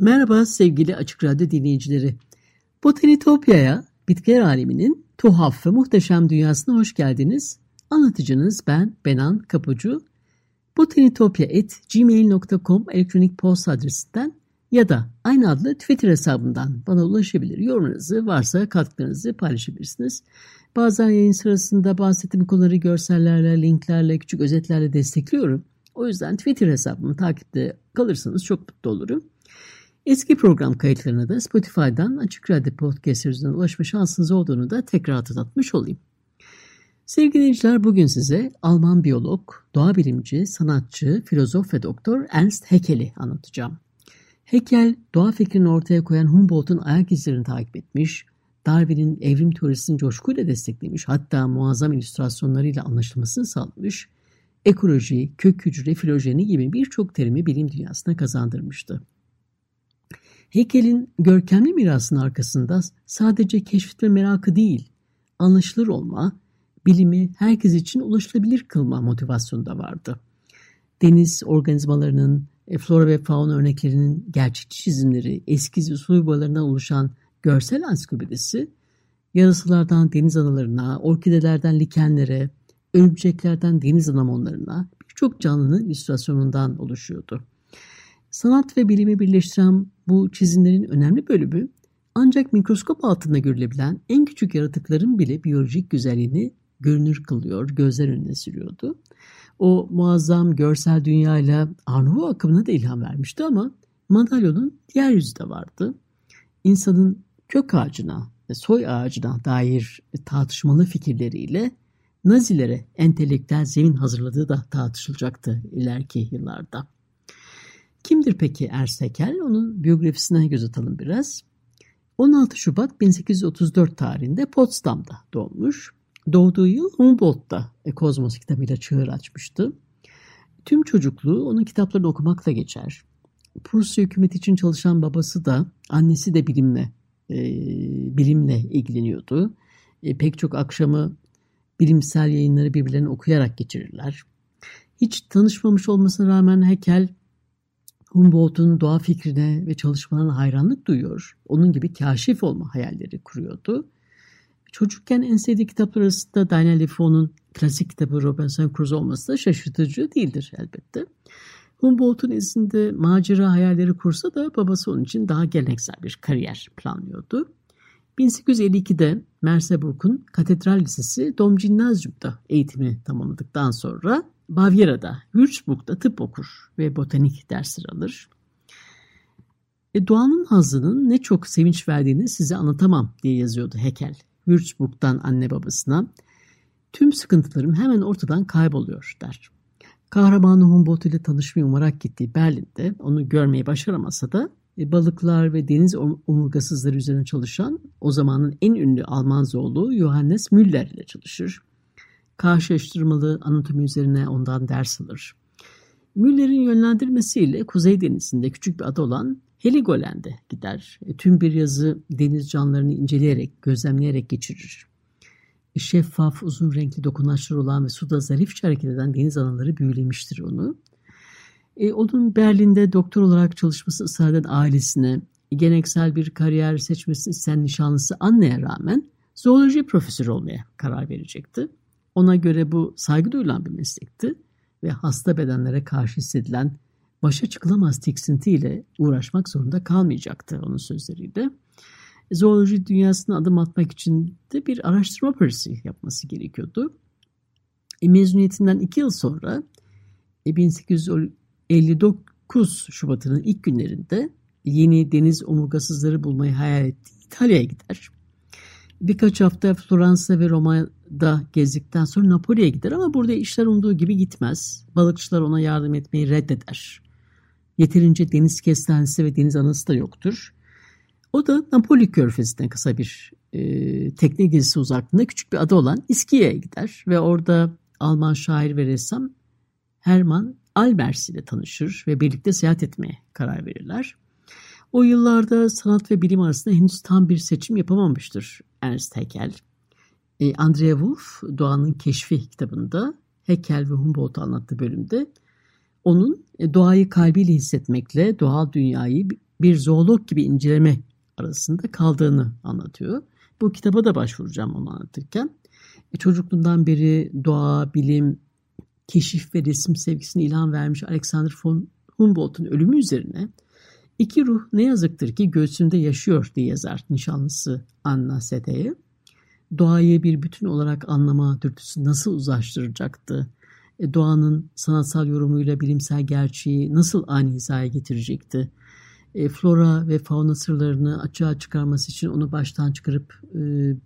Merhaba sevgili Açık Radyo dinleyicileri. Botanitopya'ya, bitkiler aleminin tuhaf ve muhteşem dünyasına hoş geldiniz. Anlatıcınız ben Benan Kapucu. botanitopya.gmail.com elektronik posta adresinden ya da aynı adlı Twitter hesabından bana ulaşabilir. Yorumlarınızı varsa katkılarınızı paylaşabilirsiniz. Bazen yayın sırasında bahsettiğim konuları görsellerle, linklerle, küçük özetlerle destekliyorum. O yüzden Twitter hesabımı takipte kalırsanız çok mutlu olurum. Eski program kayıtlarına da Spotify'dan Açık Radyo Podcast üzerinden ulaşma şansınız olduğunu da tekrar hatırlatmış olayım. Sevgili dinleyiciler bugün size Alman biyolog, doğa bilimci, sanatçı, filozof ve doktor Ernst Haeckel'i anlatacağım. Haeckel, doğa fikrini ortaya koyan Humboldt'un ayak izlerini takip etmiş, Darwin'in evrim teorisini coşkuyla desteklemiş, hatta muazzam illüstrasyonlarıyla anlaşılmasını sağlamış, ekoloji, kök hücre, filojeni gibi birçok terimi bilim dünyasına kazandırmıştı. Heykelin görkemli mirasının arkasında sadece keşfetme merakı değil, anlaşılır olma, bilimi herkes için ulaşılabilir kılma motivasyonu da vardı. Deniz organizmalarının, e, flora ve fauna örneklerinin gerçekçi çizimleri, eskiz ve su oluşan görsel ansiklopedisi, yarasılardan deniz analarına, orkidelerden likenlere, örümceklerden deniz anamonlarına birçok canlının illüstrasyonundan oluşuyordu. Sanat ve bilimi birleştiren bu çizimlerin önemli bölümü ancak mikroskop altında görülebilen en küçük yaratıkların bile biyolojik güzelliğini görünür kılıyor, gözler önüne sürüyordu. O muazzam görsel dünyayla Arnavut akımına da ilham vermişti ama madalyonun diğer yüzü de vardı. İnsanın kök ağacına ve soy ağacına dair tartışmalı fikirleriyle Nazilere entelektüel zemin hazırladığı da tartışılacaktı ileriki yıllarda. Kimdir peki Ersekel? Onun biyografisine göz atalım biraz. 16 Şubat 1834 tarihinde Potsdam'da doğmuş. Doğduğu yıl Humboldt'ta e, Kozmos kitabıyla çığır açmıştı. Tüm çocukluğu onun kitaplarını okumakla geçer. Prusya hükümeti için çalışan babası da annesi de bilimle e, bilimle ilgileniyordu. E, pek çok akşamı bilimsel yayınları birbirlerine okuyarak geçirirler. Hiç tanışmamış olmasına rağmen Hekel Humboldt'un doğa fikrine ve çalışmalarına hayranlık duyuyor. Onun gibi kaşif olma hayalleri kuruyordu. Çocukken en sevdiği kitaplar arasında Daniel Defoe'nun klasik kitabı Robinson Crusoe olması da şaşırtıcı değildir elbette. Humboldt'un izinde macera hayalleri kursa da babası onun için daha geleneksel bir kariyer planlıyordu. 1852'de Merseburg'un Katedral Lisesi Domgymnasium'da eğitimini tamamladıktan sonra Bavyera'da, Würzburg'da tıp okur ve botanik dersler alır. E, doğanın hazının ne çok sevinç verdiğini size anlatamam diye yazıyordu Hekel. Würzburg'dan anne babasına. Tüm sıkıntılarım hemen ortadan kayboluyor der. Kahramanı Humboldt ile tanışmayı umarak gittiği Berlin'de onu görmeyi başaramasa da balıklar ve deniz omurgasızları üzerine çalışan o zamanın en ünlü Alman zooloğu Johannes Müller ile çalışır karşılaştırmalı anatomi üzerine ondan ders alır. Müller'in yönlendirmesiyle Kuzey Denizi'nde küçük bir ada olan Heligoland'e gider. E, tüm bir yazı deniz canlılarını inceleyerek, gözlemleyerek geçirir. E, şeffaf, uzun renkli dokunaçlar olan ve suda zarifçe hareket eden deniz anaları büyülemiştir onu. E, onun Berlin'de doktor olarak çalışması ısrar ailesine, geleneksel bir kariyer seçmesini isteyen nişanlısı anneye rağmen zooloji profesörü olmaya karar verecekti. Ona göre bu saygı duyulan bir meslekti ve hasta bedenlere karşı hissedilen başa çıkılamaz tiksintiyle uğraşmak zorunda kalmayacaktı onun sözleriyle. E, zooloji dünyasına adım atmak için de bir araştırma projesi yapması gerekiyordu. E, mezuniyetinden iki yıl sonra e, 1800, 59 Şubat'ının ilk günlerinde yeni deniz omurgasızları bulmayı hayal ettiği İtalya'ya gider. Birkaç hafta Floransa ve Roma'da gezdikten sonra Napoli'ye gider ama burada işler umduğu gibi gitmez. Balıkçılar ona yardım etmeyi reddeder. Yeterince deniz kestanesi ve deniz anası da yoktur. O da Napoli körfezinden kısa bir e, tekne gezisi uzaklığında küçük bir ada olan İskiye'ye gider ve orada Alman şair ve ressam Hermann Albers ile tanışır ve birlikte seyahat etmeye karar verirler. O yıllarda sanat ve bilim arasında henüz tam bir seçim yapamamıştır Ernst Haeckel. E, Andrea Wolff Doğanın Keşfi kitabında Haeckel ve Humboldt'u anlattığı bölümde onun e, doğayı kalbiyle hissetmekle doğal dünyayı bir zoolog gibi inceleme arasında kaldığını anlatıyor. Bu kitaba da başvuracağım onu anlatırken. E, çocukluğundan beri doğa, bilim, keşif ve resim sevgisini ilan vermiş Alexander von Humboldt'un ölümü üzerine iki ruh ne yazıktır ki göğsünde yaşıyor diye yazar nişanlısı Anna Sede'ye. Doğayı bir bütün olarak anlama dürtüsü nasıl uzlaştıracaktı? E, doğanın sanatsal yorumuyla bilimsel gerçeği nasıl aynı hizaya getirecekti? E, flora ve fauna sırlarını açığa çıkarması için onu baştan çıkarıp e,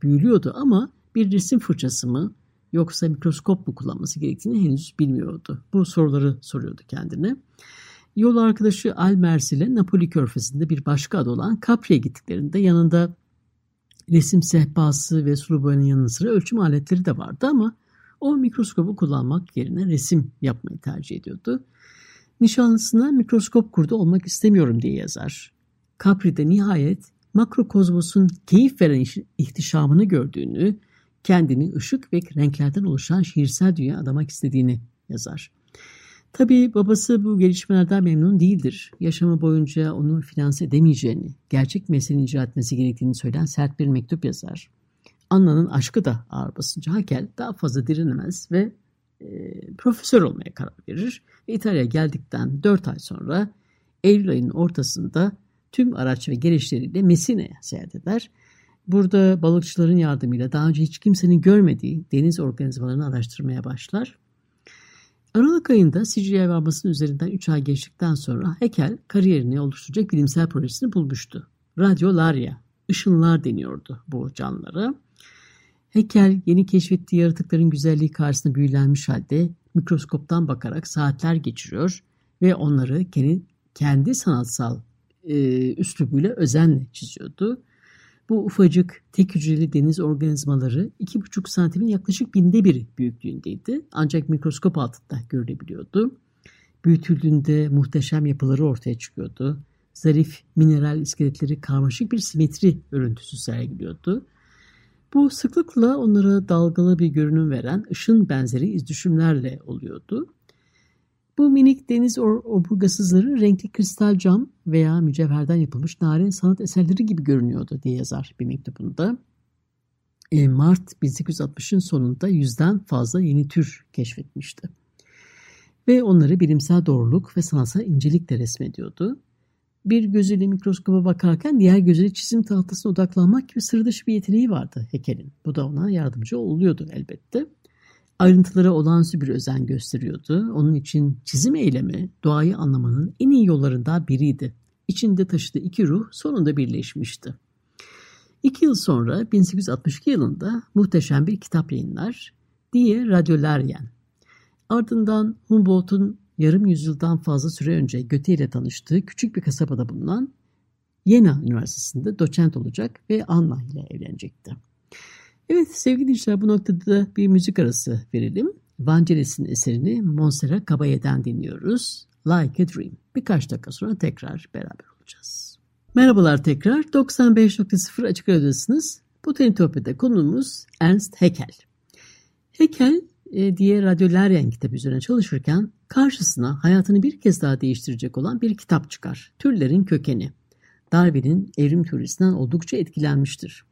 büyülüyordu ama bir resim fırçası mı yoksa mikroskop mu kullanması gerektiğini henüz bilmiyordu. Bu soruları soruyordu kendine. Yol arkadaşı Almers ile Napoli körfezinde bir başka adı olan Capri'ye gittiklerinde yanında resim sehpası ve sulu boyanın yanı sıra ölçüm aletleri de vardı ama o mikroskobu kullanmak yerine resim yapmayı tercih ediyordu. Nişanlısına mikroskop kurdu olmak istemiyorum diye yazar. Capri'de nihayet makrokozmosun keyif veren ihtişamını gördüğünü, kendini ışık ve renklerden oluşan şiirsel dünya adamak istediğini yazar. Tabii babası bu gelişmelerden memnun değildir. Yaşamı boyunca onu finanse edemeyeceğini, gerçek mesleğini icra etmesi gerektiğini söyleyen sert bir mektup yazar. Anna'nın aşkı da ağır basınca Hakel daha fazla direnemez ve e, profesör olmaya karar verir. Ve İtalya'ya geldikten 4 ay sonra Eylül ayının ortasında tüm araç ve gereçleriyle Messina'ya seyahat eder. Burada balıkçıların yardımıyla daha önce hiç kimsenin görmediği deniz organizmalarını araştırmaya başlar. Aralık ayında Sicilya'ya varmasının üzerinden 3 ay geçtikten sonra Hekel kariyerini oluşturacak bilimsel projesini bulmuştu. Radyolaria, ışınlar deniyordu bu canlılara. Hekel yeni keşfettiği yaratıkların güzelliği karşısında büyülenmiş halde mikroskoptan bakarak saatler geçiriyor ve onları kendi, kendi sanatsal e, üslubuyla özenle çiziyordu. Bu ufacık tek hücreli deniz organizmaları 2,5 santimin yaklaşık binde biri büyüklüğündeydi. Ancak mikroskop altında görülebiliyordu. Büyütüldüğünde muhteşem yapıları ortaya çıkıyordu. Zarif mineral iskeletleri karmaşık bir simetri örüntüsü sergiliyordu. Bu sıklıkla onlara dalgalı bir görünüm veren ışın benzeri izdüşümlerle oluyordu. Bu minik deniz omurgasızları renkli kristal cam veya mücevherden yapılmış narin sanat eserleri gibi görünüyordu diye yazar bir mektubunda. E, Mart 1860'ın sonunda yüzden fazla yeni tür keşfetmişti. Ve onları bilimsel doğruluk ve sanatsal incelikle resmediyordu. Bir gözüyle mikroskoba bakarken diğer gözüyle çizim tahtasına odaklanmak gibi sır dışı bir yeteneği vardı Hekel'in. Bu da ona yardımcı oluyordu elbette. Ayrıntılara olağanüstü bir özen gösteriyordu. Onun için çizim eylemi doğayı anlamanın en iyi yollarından biriydi. İçinde taşıdığı iki ruh sonunda birleşmişti. İki yıl sonra 1862 yılında muhteşem bir kitap yayınlar. Die Radyolarien. Ardından Humboldt'un yarım yüzyıldan fazla süre önce Göte ile tanıştığı küçük bir kasabada bulunan Jena Üniversitesi'nde doçent olacak ve Anna ile evlenecekti. Evet sevgili dinleyiciler bu noktada da bir müzik arası verelim. Vangelis'in eserini Montserrat Caballé'den dinliyoruz. Like a Dream. Birkaç dakika sonra tekrar beraber olacağız. Merhabalar tekrar. 95.0 Açık Radyo'dasınız. Bu Tenitopya'da konumuz Ernst Haeckel. Haeckel e, diye Radyolaryen kitabı üzerine çalışırken karşısına hayatını bir kez daha değiştirecek olan bir kitap çıkar. Türlerin Kökeni. Darwin'in evrim teorisinden oldukça etkilenmiştir.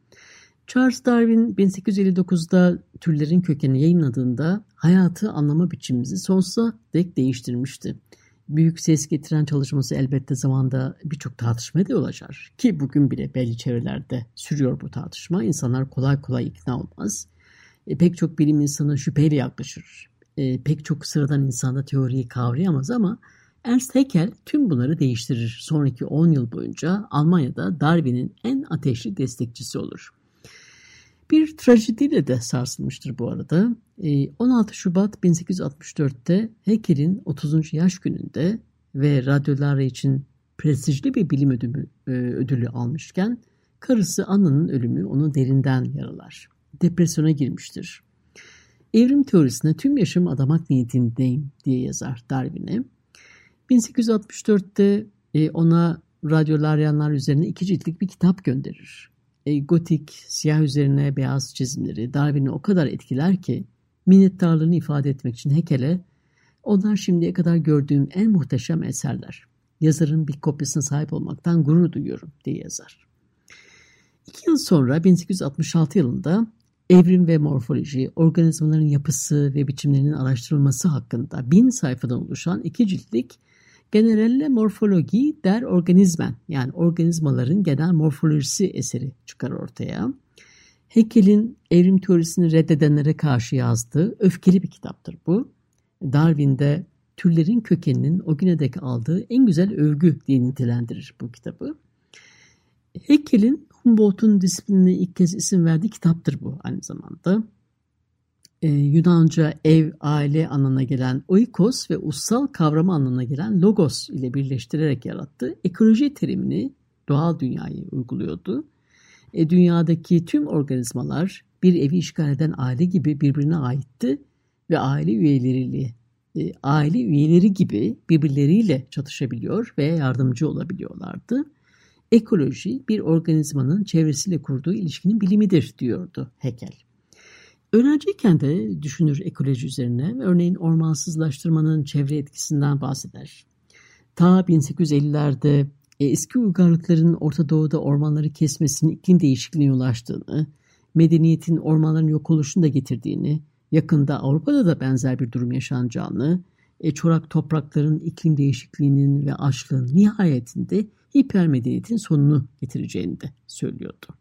Charles Darwin 1859'da Türlerin Kökeni yayınladığında hayatı anlama biçimimizi sonsuza dek değiştirmişti. Büyük ses getiren çalışması elbette zamanda birçok tartışmaya da yol açar. Ki bugün bile belli çevrelerde sürüyor bu tartışma. İnsanlar kolay kolay ikna olmaz. E, pek çok bilim insanı şüpheyle yaklaşır. E, pek çok sıradan insanda teoriyi kavrayamaz ama Ernst Haeckel tüm bunları değiştirir. Sonraki 10 yıl boyunca Almanya'da Darwin'in en ateşli destekçisi olur. Bir trajediyle de sarsılmıştır bu arada. 16 ee, Şubat 1864'te Haeckel'in 30. yaş gününde ve radyoları için prestijli bir bilim ödülü, e, ödülü almışken karısı Anna'nın ölümü onu derinden yaralar. Depresyona girmiştir. Evrim teorisine tüm yaşım adamak niyetindeyim diye yazar Darwin'e. 1864'te e, ona radyolaryanlar üzerine iki ciltlik bir kitap gönderir. E, gotik, siyah üzerine beyaz çizimleri Darwin'i o kadar etkiler ki minnettarlığını ifade etmek için Heckel'e onlar şimdiye kadar gördüğüm en muhteşem eserler. Yazarın bir kopyasına sahip olmaktan gurur duyuyorum diye yazar. İki yıl sonra 1866 yılında evrim ve morfoloji, organizmaların yapısı ve biçimlerinin araştırılması hakkında bin sayfadan oluşan iki ciltlik Generelle Morfologi der Organismen yani organizmaların genel morfolojisi eseri çıkar ortaya. Heckel'in evrim teorisini reddedenlere karşı yazdığı öfkeli bir kitaptır bu. Darwin'de türlerin kökeninin o güne dek aldığı en güzel övgü diye nitelendirir bu kitabı. Heckel'in Humboldt'un disiplinine ilk kez isim verdiği kitaptır bu aynı zamanda. Ee, Yunanca ev, aile anlamına gelen oikos ve ussal kavramı anlamına gelen logos ile birleştirerek yarattığı ekoloji terimini doğal dünyayı uyguluyordu. E, dünyadaki tüm organizmalar bir evi işgal eden aile gibi birbirine aitti ve aile üyeleriyle e, aile üyeleri gibi birbirleriyle çatışabiliyor ve yardımcı olabiliyorlardı. Ekoloji bir organizmanın çevresiyle kurduğu ilişkinin bilimidir diyordu Heckel. Öğrenciyken de düşünür ekoloji üzerine örneğin ormansızlaştırmanın çevre etkisinden bahseder. Ta 1850'lerde e, eski uygarlıkların Orta Doğu'da ormanları kesmesinin iklim değişikliğine ulaştığını, medeniyetin ormanların yok oluşunu da getirdiğini, yakında Avrupa'da da benzer bir durum yaşanacağını, e, çorak toprakların iklim değişikliğinin ve açlığın nihayetinde hipermedeniyetin sonunu getireceğini de söylüyordu.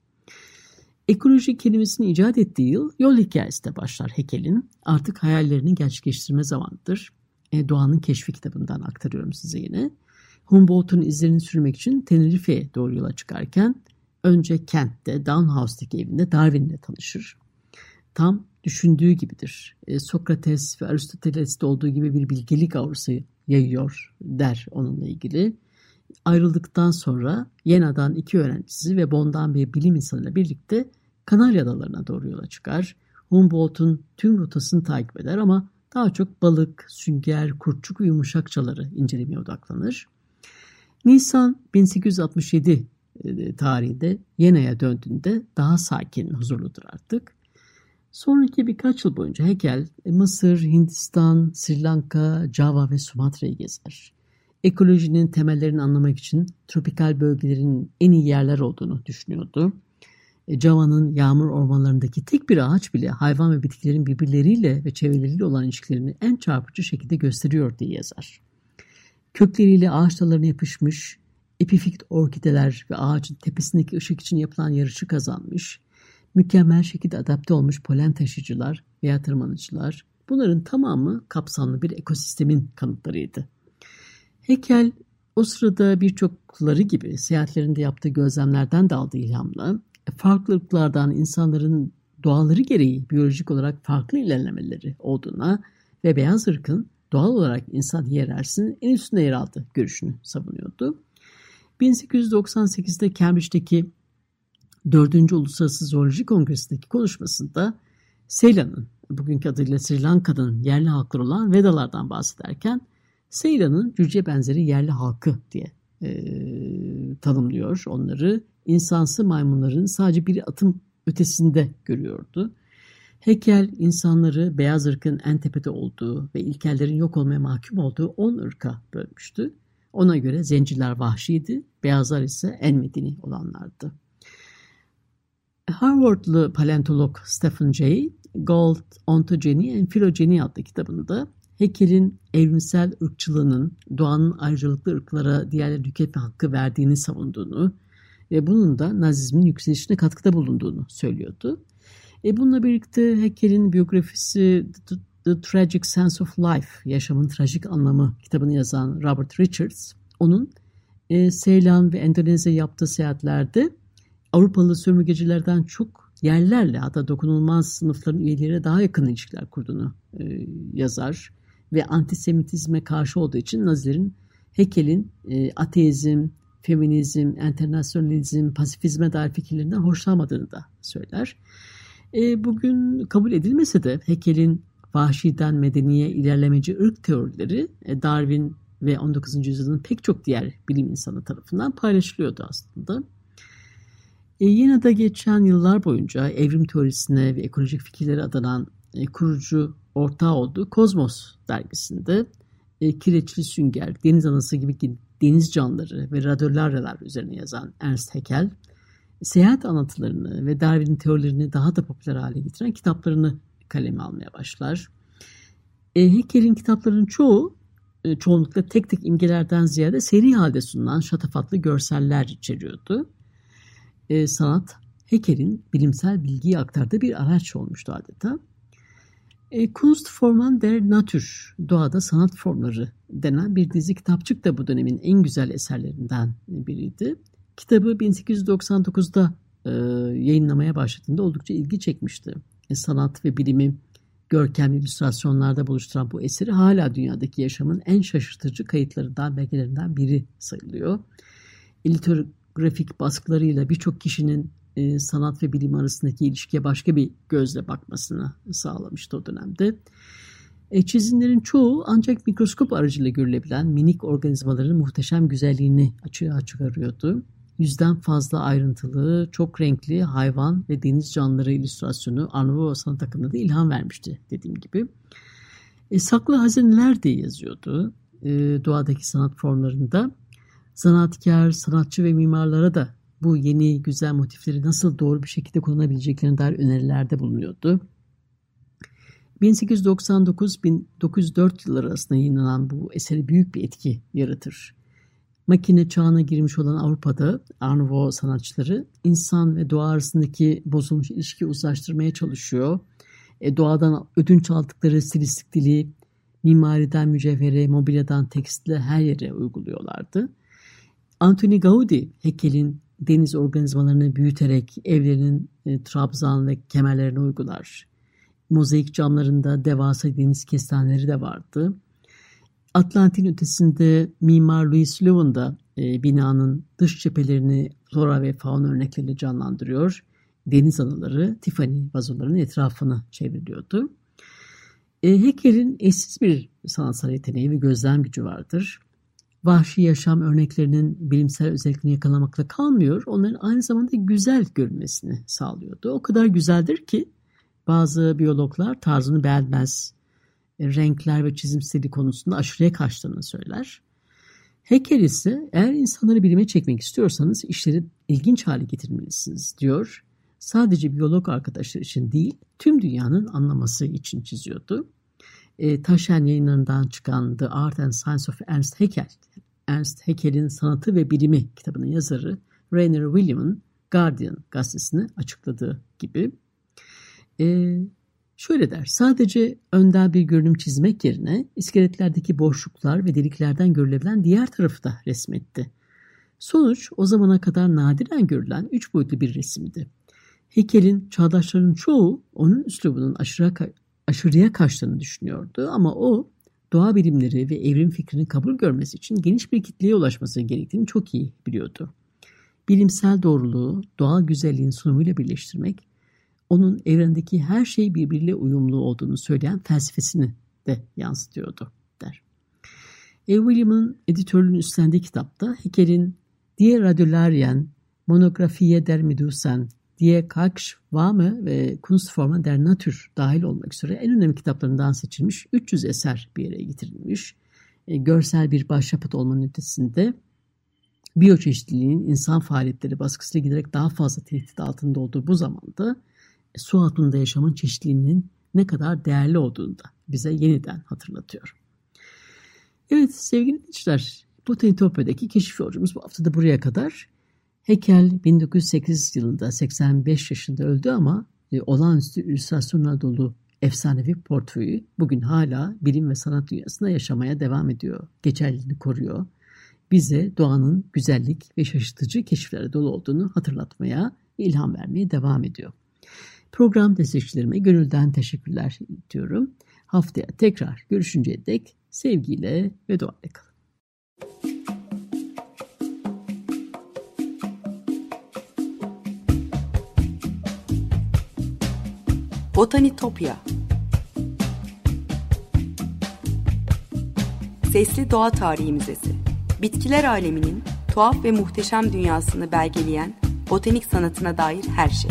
Ekoloji kelimesini icat ettiği yıl yol hikayesi de başlar Hekel'in. Artık hayallerini gerçekleştirme zamanıdır. E, Doğanın Keşfi kitabından aktarıyorum size yine. Humboldt'un izlerini sürmek için Tenerife'ye doğru yola çıkarken önce kentte Downhouse'daki evinde Darwin'le tanışır. Tam düşündüğü gibidir. E, Sokrates ve Aristoteles'te olduğu gibi bir bilgelik aurası yayıyor der onunla ilgili. Ayrıldıktan sonra Yena'dan iki öğrencisi ve Bonn'dan bir bilim insanıyla birlikte Kanarya Adalarına doğru yola çıkar. Humboldt'un tüm rotasını takip eder ama daha çok balık, sünger, kurtçuk ve yumuşakçaları incelemeye odaklanır. Nisan 1867 e, tarihinde Yena'ya döndüğünde daha sakin, huzurludur artık. Sonraki birkaç yıl boyunca Hegel Mısır, Hindistan, Sri Lanka, Java ve Sumatra'yı gezer. Ekolojinin temellerini anlamak için tropikal bölgelerin en iyi yerler olduğunu düşünüyordu. E, Java'nın yağmur ormanlarındaki tek bir ağaç bile hayvan ve bitkilerin birbirleriyle ve çevreleriyle olan ilişkilerini en çarpıcı şekilde gösteriyor diye yazar. Kökleriyle ağaç dallarına yapışmış, epifikt orkideler ve ağacın tepesindeki ışık için yapılan yarışı kazanmış, mükemmel şekilde adapte olmuş polen taşıyıcılar veya tırmanıcılar, bunların tamamı kapsamlı bir ekosistemin kanıtlarıydı. Heykel o sırada birçokları gibi seyahatlerinde yaptığı gözlemlerden de aldığı ilhamla farklı ırklardan insanların doğaları gereği biyolojik olarak farklı ilerlemeleri olduğuna ve beyaz ırkın doğal olarak insan hiyerarşisinin en üstünde yer aldığı görüşünü savunuyordu. 1898'de Cambridge'deki 4. Uluslararası Zooloji Kongresi'ndeki konuşmasında Ceylon'un, bugünkü adıyla Sri Lanka'nın yerli halkları olan Vedalardan bahsederken Ceylon'un cüce benzeri yerli halkı diye e, tanımlıyor onları. İnsansı maymunların sadece bir atım ötesinde görüyordu. Heckel insanları beyaz ırkın en tepede olduğu ve ilkellerin yok olmaya mahkum olduğu on ırka bölmüştü. Ona göre zenciler vahşiydi, beyazlar ise en medeni olanlardı. Harvardlı paleontolog Stephen Jay, Gold, Ontogeny and Phylogeny adlı kitabında Heckel'in evrimsel ırkçılığının doğanın ayrıcalıklı ırklara diğerleri tüketme hakkı verdiğini savunduğunu ve bunun da Nazizmin yükselişine katkıda bulunduğunu söylüyordu. E bununla birlikte Heckel'in biyografisi The Tragic Sense of Life, Yaşamın Trajik Anlamı kitabını yazan Robert Richards, onun e, Seylan ve Endonezya yaptığı seyahatlerde Avrupalı sömürgecilerden çok yerlerle hatta dokunulmaz sınıfların üyeleri daha yakın ilişkiler kurduğunu e, yazar. Ve antisemitizme karşı olduğu için Nazilerin Hekel'in e, ateizm, feminizm, internasyonalizm, pasifizme dair fikirlerinden hoşlanmadığını da söyler. E, bugün kabul edilmese de Hekel'in vahşiden medeniye ilerlemeci ırk teorileri e, Darwin ve 19. yüzyılın pek çok diğer bilim insanı tarafından paylaşılıyordu aslında. E, yine de geçen yıllar boyunca evrim teorisine ve ekolojik fikirlere adanan e, kurucu ortağı olduğu Kozmos dergisinde e, kireçli sünger, deniz anası gibi deniz canlıları ve radyollaryalar üzerine yazan Ernst Haeckel, seyahat anlatılarını ve Darwin'in teorilerini daha da popüler hale getiren kitaplarını kaleme almaya başlar. E, Haeckel'in kitaplarının çoğu e, çoğunlukla tek tek imgelerden ziyade seri halde sunulan şatafatlı görseller içeriyordu. E, sanat Haeckel'in bilimsel bilgiyi aktardığı bir araç olmuştu adeta. E, Kunstformen der Natur, Doğada Sanat Formları denen bir dizi kitapçık da bu dönemin en güzel eserlerinden biriydi. Kitabı 1899'da e, yayınlamaya başladığında oldukça ilgi çekmişti. E, sanat ve bilimi görkemli illüstrasyonlarda buluşturan bu eseri hala dünyadaki yaşamın en şaşırtıcı kayıtlarından, belgelerinden biri sayılıyor. Litografik baskılarıyla birçok kişinin e, sanat ve bilim arasındaki ilişkiye başka bir gözle bakmasını sağlamıştı o dönemde. E, çizimlerin çoğu ancak mikroskop aracılığıyla görülebilen minik organizmaların muhteşem güzelliğini açığa çıkarıyordu. Yüzden fazla ayrıntılı, çok renkli hayvan ve deniz canlıları illüstrasyonu Arnavut sanat akımına da ilham vermişti dediğim gibi. E, saklı hazineler de yazıyordu e, doğadaki sanat formlarında. Zanaatkar, sanatçı ve mimarlara da bu yeni güzel motifleri nasıl doğru bir şekilde kullanabileceklerine dair önerilerde bulunuyordu. 1899-1904 yılları arasında yayınlanan bu eseri büyük bir etki yaratır. Makine çağına girmiş olan Avrupa'da Arnavut sanatçıları insan ve doğa arasındaki bozulmuş ilişkiyi uzlaştırmaya çalışıyor. E, doğadan ödünç aldıkları stilistik dili mimariden mücevhere, mobilyadan tekstile her yere uyguluyorlardı. Anthony Gaudi heykelin deniz organizmalarını büyüterek evlerinin e, trabzan ve kemerlerine uygular. Mozaik camlarında devasa deniz kestaneleri de vardı. Atlantin ötesinde mimar Louis Lewin da e, binanın dış cephelerini flora ve fauna örnekleriyle canlandırıyor. Deniz anıları Tiffany vazolarının etrafını çevriliyordu. E, heykelin eşsiz bir sanatsal yeteneği ve gözlem gücü vardır vahşi yaşam örneklerinin bilimsel özelliklerini yakalamakla kalmıyor, onların aynı zamanda güzel görünmesini sağlıyordu. O kadar güzeldir ki bazı biyologlar tarzını beğenmez, e, renkler ve çizim stili konusunda aşırıya kaçtığını söyler. Heckel ise eğer insanları bilime çekmek istiyorsanız işleri ilginç hale getirmelisiniz diyor. Sadece biyolog arkadaşlar için değil, tüm dünyanın anlaması için çiziyordu e, Taşen yayınlarından çıkan The Art and Science of Ernst Haeckel, Ernst Haeckel'in Sanatı ve Bilimi kitabının yazarı Rainer William'ın Guardian gazetesine açıkladığı gibi e, şöyle der, sadece önden bir görünüm çizmek yerine iskeletlerdeki boşluklar ve deliklerden görülebilen diğer tarafı da resmetti. Sonuç o zamana kadar nadiren görülen üç boyutlu bir resimdi. Heykelin çağdaşlarının çoğu onun üslubunun aşırı, aşırıya kaçtığını düşünüyordu ama o doğa bilimleri ve evrim fikrinin kabul görmesi için geniş bir kitleye ulaşması gerektiğini çok iyi biliyordu. Bilimsel doğruluğu doğal güzelliğin sunumuyla birleştirmek, onun evrendeki her şey birbiriyle uyumlu olduğunu söyleyen felsefesini de yansıtıyordu der. E. William'ın editörlüğünü üstlendiği kitapta Heckel'in Die Radiolarien, Monografie der Medusen Die Kalkschwame ve Kunstformen der Natur dahil olmak üzere en önemli kitaplarından seçilmiş 300 eser bir araya getirilmiş. E, görsel bir başyapıt olmanın ötesinde biyoçeşitliliğin insan faaliyetleri baskısıyla giderek daha fazla tehdit altında olduğu bu zamanda su altında yaşamın çeşitliliğinin ne kadar değerli olduğunu da bize yeniden hatırlatıyor. Evet sevgili dinleyiciler, Botanitopya'daki keşif yolcumuz bu hafta da buraya kadar. Heckel 1908 yılında 85 yaşında öldü ama e, olağanüstü illüstrasyonlar dolu efsanevi portföyü bugün hala bilim ve sanat dünyasında yaşamaya devam ediyor. Geçerliliğini koruyor. Bize doğanın güzellik ve şaşırtıcı keşiflere dolu olduğunu hatırlatmaya ve ilham vermeye devam ediyor. Program destekçilerime gönülden teşekkürler diyorum. Haftaya tekrar görüşünceye dek sevgiyle ve duayla kalın. Botanitopya Sesli Doğa Tarihi Müzesi Bitkiler aleminin tuhaf ve muhteşem dünyasını belgeleyen botanik sanatına dair her şey.